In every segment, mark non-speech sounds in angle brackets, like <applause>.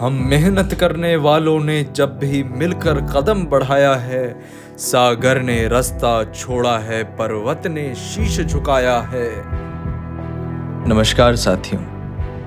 हम मेहनत करने वालों ने जब भी मिलकर कदम बढ़ाया है, सागर ने रास्ता छोड़ा है, पर्वत ने शीश झुकाया है। नमस्कार साथियों,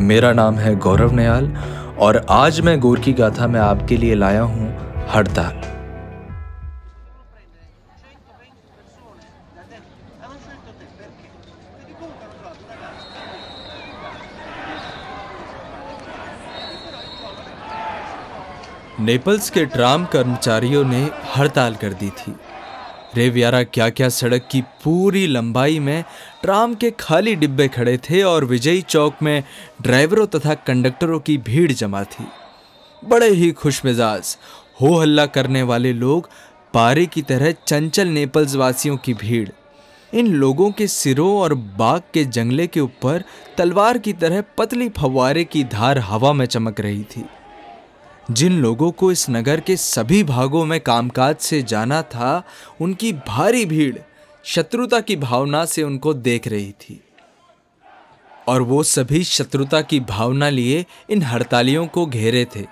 मेरा नाम है गौरव नयाल और आज मैं गोर की गाथा में आपके लिए लाया हूँ हड़ताल। नेपल्स के ट्राम कर्मचारियों ने हड़ताल कर दी थी। रेवियारा क्या क्या सड़क की पूरी लंबाई में ट्राम के खाली डिब्बे खड़े थे और विजयी चौक में ड्राइवरों तथा कंडक्टरों की भीड़ जमा थी। बड़े ही खुश मिजाज हो हल्ला करने वाले लोग, पारे की तरह चंचल नेपल्स वासियों की भीड़। इन लोगों के सिरों और बाग के जंगले के ऊपर तलवार की तरह पतली फवारे की धार हवा में चमक रही थी। जिन लोगों को इस नगर के सभी भागों में कामकाज से जाना था, उनकी भारी भीड़ शत्रुता की भावना से उनको देख रही थी। और वो सभी शत्रुता की भावना लिए इन हड़तालियों को घेरे थे।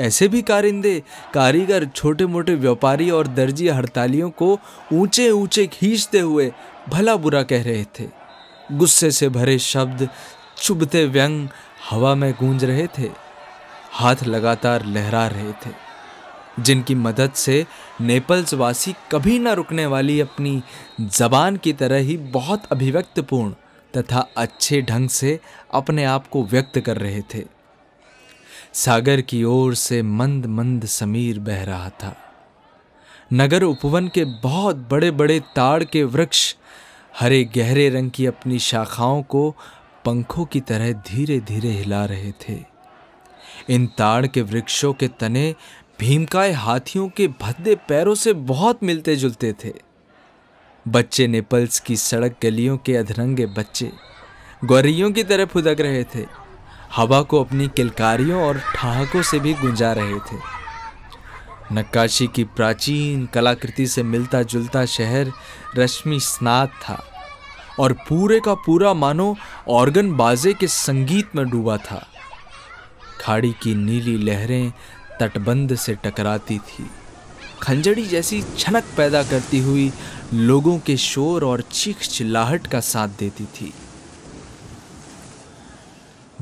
ऐसे भी कारिंदे, कारीगर छोटे मोटे व्यापारी और दर्जी हड़तालियों को ऊँचे ऊँचे खींचते हुए भला बुरा कह रहे थे। गुस्से से भरे शब्द, चुभते व्यंग हवा में गूंज रहे थे। हाथ लगातार लहरा रहे थे, जिनकी मदद से नेपल्स वासी कभी न रुकने वाली अपनी जबान की तरह ही बहुत अभिव्यक्तपूर्ण तथा अच्छे ढंग से अपने आप को व्यक्त कर रहे थे। सागर की ओर से मंद मंद समीर बह रहा था। नगर उपवन के बहुत बड़े बड़े ताड़ के वृक्ष हरे गहरे रंग की अपनी शाखाओं को पंखों की तरह धीरे धीरे हिला रहे थे। इन ताड़ के वृक्षों के तने भीमकाय हाथियों के भद्दे पैरों से बहुत मिलते जुलते थे। बच्चे नेपल्स की सड़क गलियों के अधरंगे बच्चे गौरियों की तरह फुदक रहे थे। हवा को अपनी किलकारियों और ठहाकों से भी गुंजा रहे थे। नक्काशी की प्राचीन कलाकृति से मिलता जुलता शहर रश्मि स्नात था और पूरे का पूरा मानो ऑर्गन बाजे के संगीत में डूबा था। खाड़ी की नीली लहरें तटबंध से टकराती थी। खंजड़ी जैसी छनक पैदा करती हुई लोगों के शोर और चीख चिल्लाहट का साथ देती थी।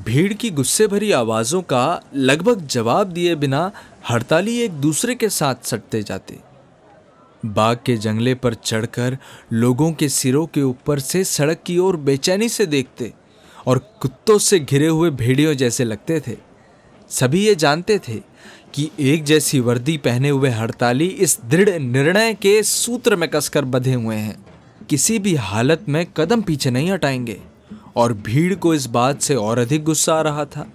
भीड़ की गुस्से भरी आवाजों का लगभग जवाब दिए बिना हड़ताली एक दूसरे के साथ सटते जाते। बाग के जंगले पर चढ़कर लोगों के सिरों के ऊपर से सड़क की ओर बेचैनी से देखते और कुत्तों से घिरे हुए भेड़ियों जैसे लगते थे। सभी ये जानते थे कि एक जैसी वर्दी पहने हुए हड़ताली इस दृढ़ निर्णय के सूत्र में कसकर बंधे हुए हैं। किसी भी हालत में कदम पीछे नहीं हटाएँगे। और भीड़ को इस बात से और अधिक गुस्सा आ रहा था।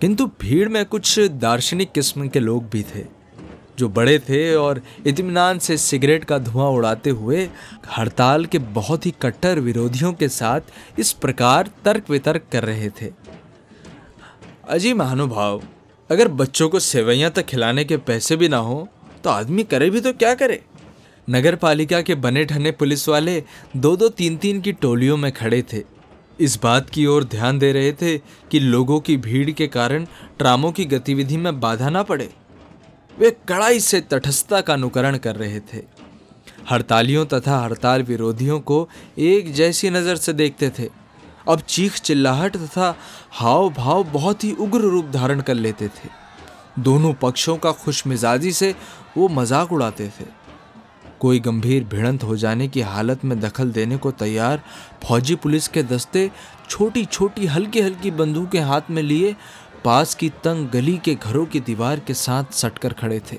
किंतु भीड़ में कुछ दार्शनिक किस्म के लोग भी थे, जो बड़े थे और इतमान से सिगरेट का धुआँ उड़ाते हुए हड़ताल के बहुत ही कट्टर विरोधियों के साथ इस प्रकार तर्क वितर्क कर रहे थे। अजी महानुभाव। अगर बच्चों को सेवैयाँ तक खिलाने के पैसे भी ना हो तो आदमी करे भी तो क्या करे? नगर पालिका के बने ठने पुलिस वाले दो दो तीन तीन की टोलियों में खड़े थे। इस बात की ओर ध्यान दे रहे थे कि लोगों की भीड़ के कारण ट्रामों की गतिविधि में बाधा ना पड़े। वे कड़ाई से तटस्थता का अनुकरण कर रहे थे। हड़तालियों तथा हड़ताल विरोधियों को एक जैसी नज़र से देखते थे। अब चीख चिल्लाहट तथा हाव भाव बहुत ही उग्र रूप धारण कर लेते थे। दोनों पक्षों का खुश मिजाजी से वो मज़ाक उड़ाते थे। कोई गंभीर भिड़ंत हो जाने की हालत में दखल देने को तैयार फौजी पुलिस के दस्ते छोटी छोटी हल्की हल्की बंदूकें हाथ में लिए पास की तंग गली के घरों की दीवार के साथ सटकर खड़े थे।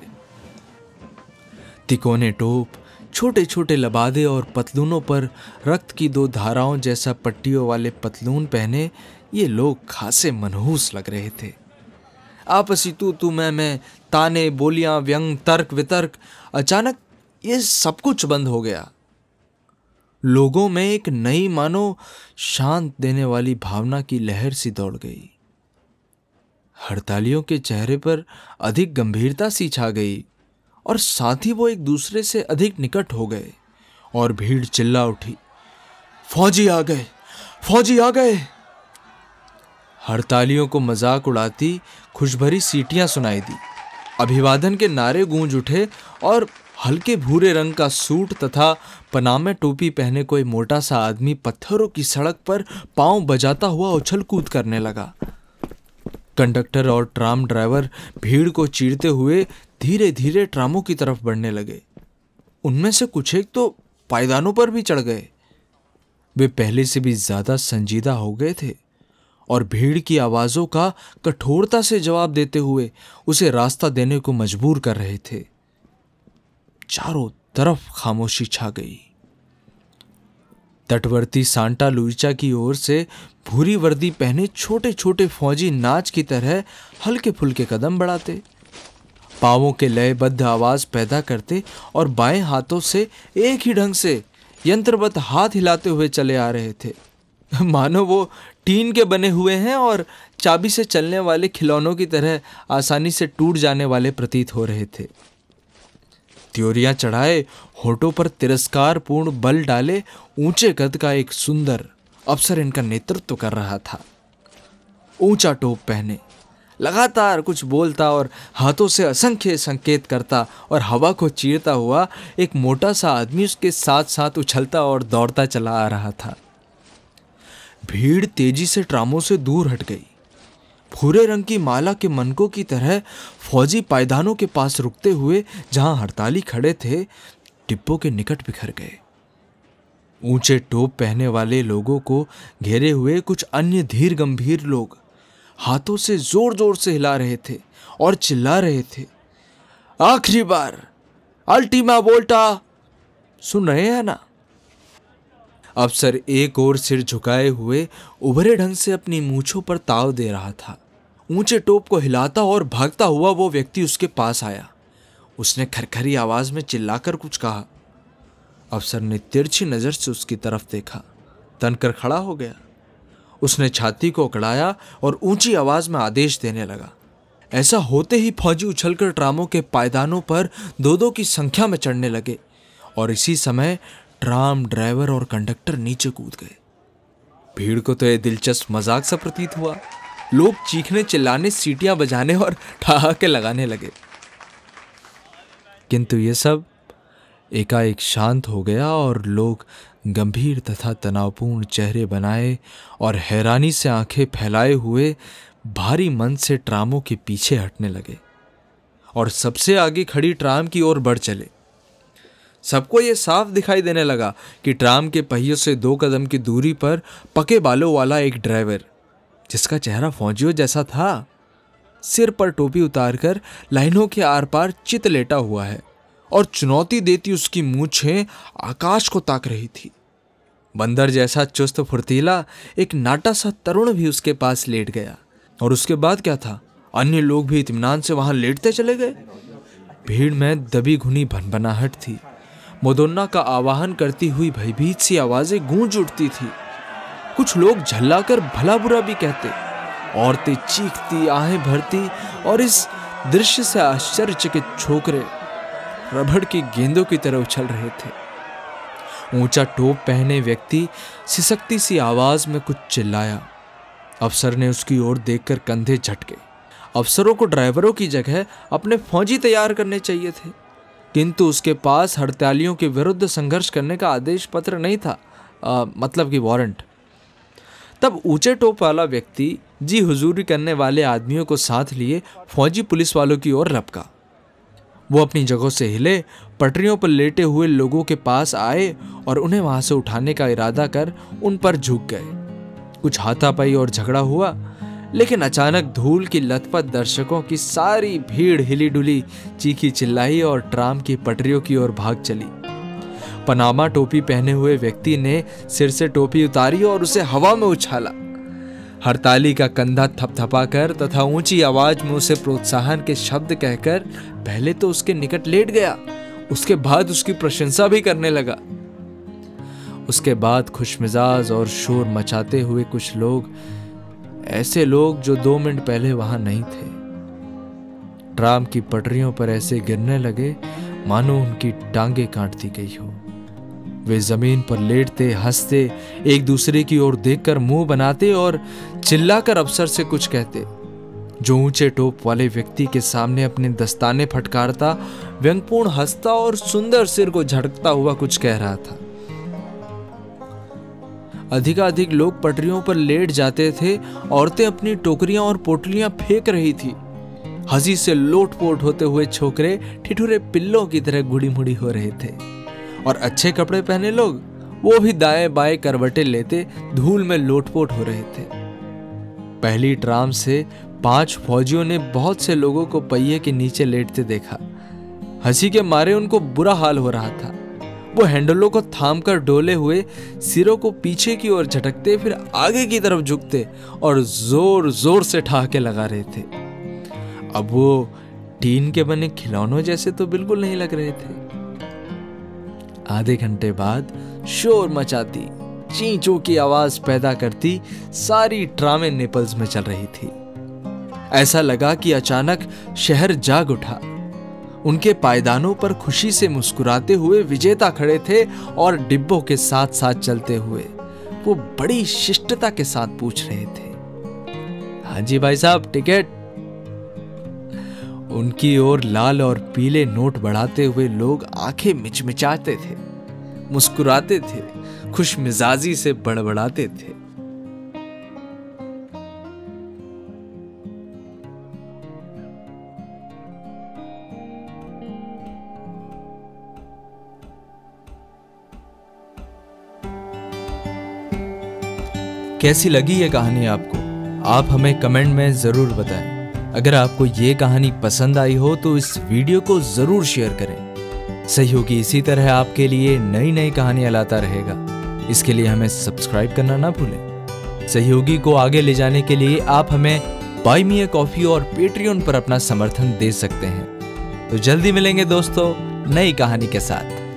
तिकोने टोप छोटे छोटे लबादे और पतलूनों पर रक्त की दो धाराओं जैसा पट्टियों वाले पतलून पहने ये लोग खासे मनहूस लग रहे थे। आपसी तू तू मैं मैं, ताने, बोलियाँ, व्यंग, तर्क, वितर्क, अचानक ये सब कुछ बंद हो गया। लोगों में एक नई मानो शांत देने वाली भावना की लहर सी दौड़ गई। हड़तालियों के चेहरे पर अधिक गंभीरता सी छा गई। और साथ ही वो एक दूसरे से अधिक निकट हो गए और भीड़ चिल्ला उठी। फौजी आ गए, फौजी आ गए। हड़तालियों को मज़ाक उड़ाती खुशभरी सीटियाँ सुनाई दी। अभिवादन के नारे गूंज उठे और हल्के भूरे रंग का सूट तथा पनामे टोपी पहने कोई मोटा सा आदमी पत्थरों की सड़क पर पाँव बजाता हुआ उछल कूद करने लगा। कंडक्टर और ट्राम ड्राइवर भीड़ को चीरते हुए धीरे धीरे ट्रामों की तरफ़ बढ़ने लगे। उनमें से कुछ एक तो पायदानों पर भी चढ़ गए। वे पहले से भी ज़्यादा संजीदा हो गए थे और भीड़ की आवाजों का कठोरता से जवाब देते हुए उसे रास्ता देने को मजबूर कर रहे थे। चारों तरफ़ खामोशी छा गई। तटवर्ती सांटा लुइचा की ओर से भूरी वर्दी पहने छोटे छोटे फौजी नाच की तरह हल्के फुल्के कदम बढ़ाते। पावों के लयबद्ध आवाज़ पैदा करते और बाएँ हाथों से एक ही ढंग से यंत्रवत हाथ हिलाते हुए चले आ रहे थे। <laughs> मानो वो टीन के बने हुए हैं और चाबी से चलने वाले खिलौनों की तरह आसानी से टूट जाने वाले प्रतीत हो रहे थे। त्योरियाँ चढ़ाए, होठों पर तिरस्कार पूर्ण बल डाले, ऊँचे कद का एक सुंदर अफसर इनका नेतृत्व कर रहा था। ऊँचा टोप पहने लगातार कुछ बोलता और हाथों से असंख्य संकेत करता और हवा को चीरता हुआ एक मोटा सा आदमी उसके साथ साथ उछलता और दौड़ता चला आ रहा था। भीड़ तेज़ी से ट्रामों से दूर हट गई। भूरे रंग की माला के मनकों की तरह फौजी पायदानों के पास रुकते हुए जहाँ हड़ताली खड़े थे डिब्बों के निकट बिखर गए। ऊँचे टोप पहने वाले लोगों को घेरे हुए कुछ अन्य धीर गंभीर लोग हाथों से ज़ोर ज़ोर से हिला रहे थे और चिल्ला रहे थे। आखिरी बार, अल्टीमा वोल्टा, सुन रहे हैं ना? अफसर एक और सिर झुकाए हुए, उभरे ढंग से अपनी मूछों पर ताव दे रहा था। ऊँचे टोप को हिलाता और भागता हुआ वो व्यक्ति उसके पास आया। उसने खरखरी आवाज़ में चिल्लाकर कुछ कहा। अफसर ने तिरछी नज़र से उसकी तरफ़ देखा। तनकर खड़ा हो गया। उसने छाती को अकड़ाया और ऊँची आवाज़ में आदेश देने लगा। ऐसा होते ही फौजी उछलकर ट्रामों के पायदानों पर दो दो की संख्या में चढ़ने लगे और इसी समय ट्राम ड्राइवर और कंडक्टर नीचे कूद गए। भीड़ को तो यह दिलचस्प मज़ाक सा प्रतीत हुआ। लोग चीखने चिल्लाने, सीटियाँ बजाने और ठहाके लगाने लगे। किंतु ये सब एकाएक शांत हो गया और लोग गंभीर तथा तनावपूर्ण चेहरे बनाए और हैरानी से आँखें फैलाए हुए भारी मन से ट्रामों के पीछे हटने लगे और सबसे आगे खड़ी ट्राम की ओर बढ़ चले। सबको यह साफ़ दिखाई देने लगा कि ट्राम के पहियों से दो कदम की दूरी पर पके बालों वाला एक ड्राइवर, जिसका चेहरा फौजियों जैसा था, सिर पर टोपी उतारकर लाइनों के आर पार चित लेटा हुआ है। और चुनौती देती उसकी मूछें आकाश को ताक रही थी। बंदर जैसा चुस्त फुर्तीला एक नाटा सा तरुण भी उसके पास लेट गया। और उसके बाद क्या था? अन्य लोग भी इत्मीनान से वहाँ लेटते चले गए। भीड़ में दबी घुनी भनभनाहट थी। मोदोन्ना का आवाहन करती हुई भयभीत सी आवाज़ें गूंज उठती थी। कुछ लोग झल्लाकर भला बुरा भी कहते। औरतें चीखती, आहें भरती और इस दृश्य से आश्चर्यचकित छोकरे रबड़ की गेंदों की तरह उछल रहे थे। ऊँचा टोप पहने व्यक्ति सिसकती सी आवाज़ में कुछ चिल्लाया। अफसर ने उसकी ओर देखकर कंधे झटके। अफसरों को ड्राइवरों की जगह अपने फौजी तैयार करने चाहिए थे। किंतु उसके पास हड़तालियों के विरुद्ध संघर्ष करने का आदेश पत्र नहीं था आ, मतलब कि वारंट। तब ऊँचे टोप वाला व्यक्ति जी हुजूरी करने वाले आदमियों को साथ लिए फौजी पुलिस वालों की ओर लपका। वो अपनी जगह से हिले, पटरियों पर लेटे हुए लोगों के पास आए और उन्हें वहाँ से उठाने का इरादा कर उन पर झुक गए। कुछ हाथापाई और झगड़ा हुआ, लेकिन अचानक धूल की लथपथ दर्शकों की सारी भीड़ हिली डुली चीखी चिल्लाई और ट्राम की पटरियों की ओर भाग चली। पनामा टोपी पहने हुए व्यक्ति ने सिर से टोपी उतारी और उसे हवा में उछाला। हड़ताली का कंधा थपथपाकर तथा ऊँची आवाज़ में उसे प्रोत्साहन के शब्द कहकर पहले तो उसके निकट लेट गया। उसके बाद उसकी प्रशंसा भी करने लगा। उसके बाद खुशमिजाज और शोर मचाते हुए कुछ लोग, ऐसे लोग जो दो मिनट पहले वहाँ नहीं थे। ट्राम की पटरियों पर ऐसे गिरने लगे, मानो उनकी टांगे काट दी गई हो। वे ज़मीन पर लेटते, हँसते, एक दूसरे की ओर देखकर मुँह बनाते और चिल्लाकर अफसर से कुछ कहते। जो ऊँचे टोप वाले व्यक्ति के सामने अपने दस्ताने फटकारता, व्यंगपूर्ण हंसता और सुंदर सिर को झटकता हुआ कुछ कह रहा था। अधिकाधिक लोग पटरियों पर लेट जाते थे, औरतें अपनी टोकरियाँ और पोटलियाँ फेंक रही थी। हँसी से लोटपोट होते हुए छोकरे, ठिठुरे पिल्लों की तरह गुड़ी मुड़ी हो रहे थे। और अच्छे कपड़े पहने लोग, वो भी दाएँ बाएँ करवटे लेते धूल में लोटपोट हो रहे थे। पहली ट्राम से पाँच फौजियों ने बहुत से लोगों को पहिए के नीचे लेटते देखा। हँसी के मारे उनको बुरा हाल हो रहा था। वो हैंडलों को थाम कर डोले हुए सिरों को पीछे की ओर झटकते, फिर आगे की तरफ़ झुकते और ज़ोर ज़ोर से ठहाके लगा रहे थे। अब वो टीन के बने खिलौनों जैसे तो बिल्कुल नहीं लग रहे थे। आधे घंटे बाद शोर मचाती, चींचों की आवाज़ पैदा करती, सारी ट्रामे नेपल्स में चल रही थी। ऐसा लगा कि अचानक शहर जाग उठा। उनके पायदानों पर खुशी से मुस्कुराते हुए विजेता खड़े थे और डिब्बों के साथ साथ चलते हुए वो बड़ी शिष्टता के साथ पूछ रहे थे। हाँ जी भाई साहब, टिकट? उनकी ओर लाल और पीले नोट बढ़ाते हुए लोग आँखें मिचमिचाते थे, मुस्कुराते थे खुश मिजाजी से बड़बड़ाते थे। कैसी लगी ये कहानी आपको? आप हमें कमेंट में ज़रूर बताएँ। अगर आपको ये कहानी पसंद आई हो तो इस वीडियो को ज़रूर शेयर करें। सहयोगी इसी तरह आपके लिए नई नई कहानियाँ लाता रहेगा। इसके लिए हमें सब्सक्राइब करना ना भूलें। सहयोगी को आगे ले जाने के लिए आप हमें बाई मी कॉफ़ी और पेट्रियन पर अपना समर्थन दे सकते हैं। तो जल्दी मिलेंगे दोस्तों नई कहानी के साथ।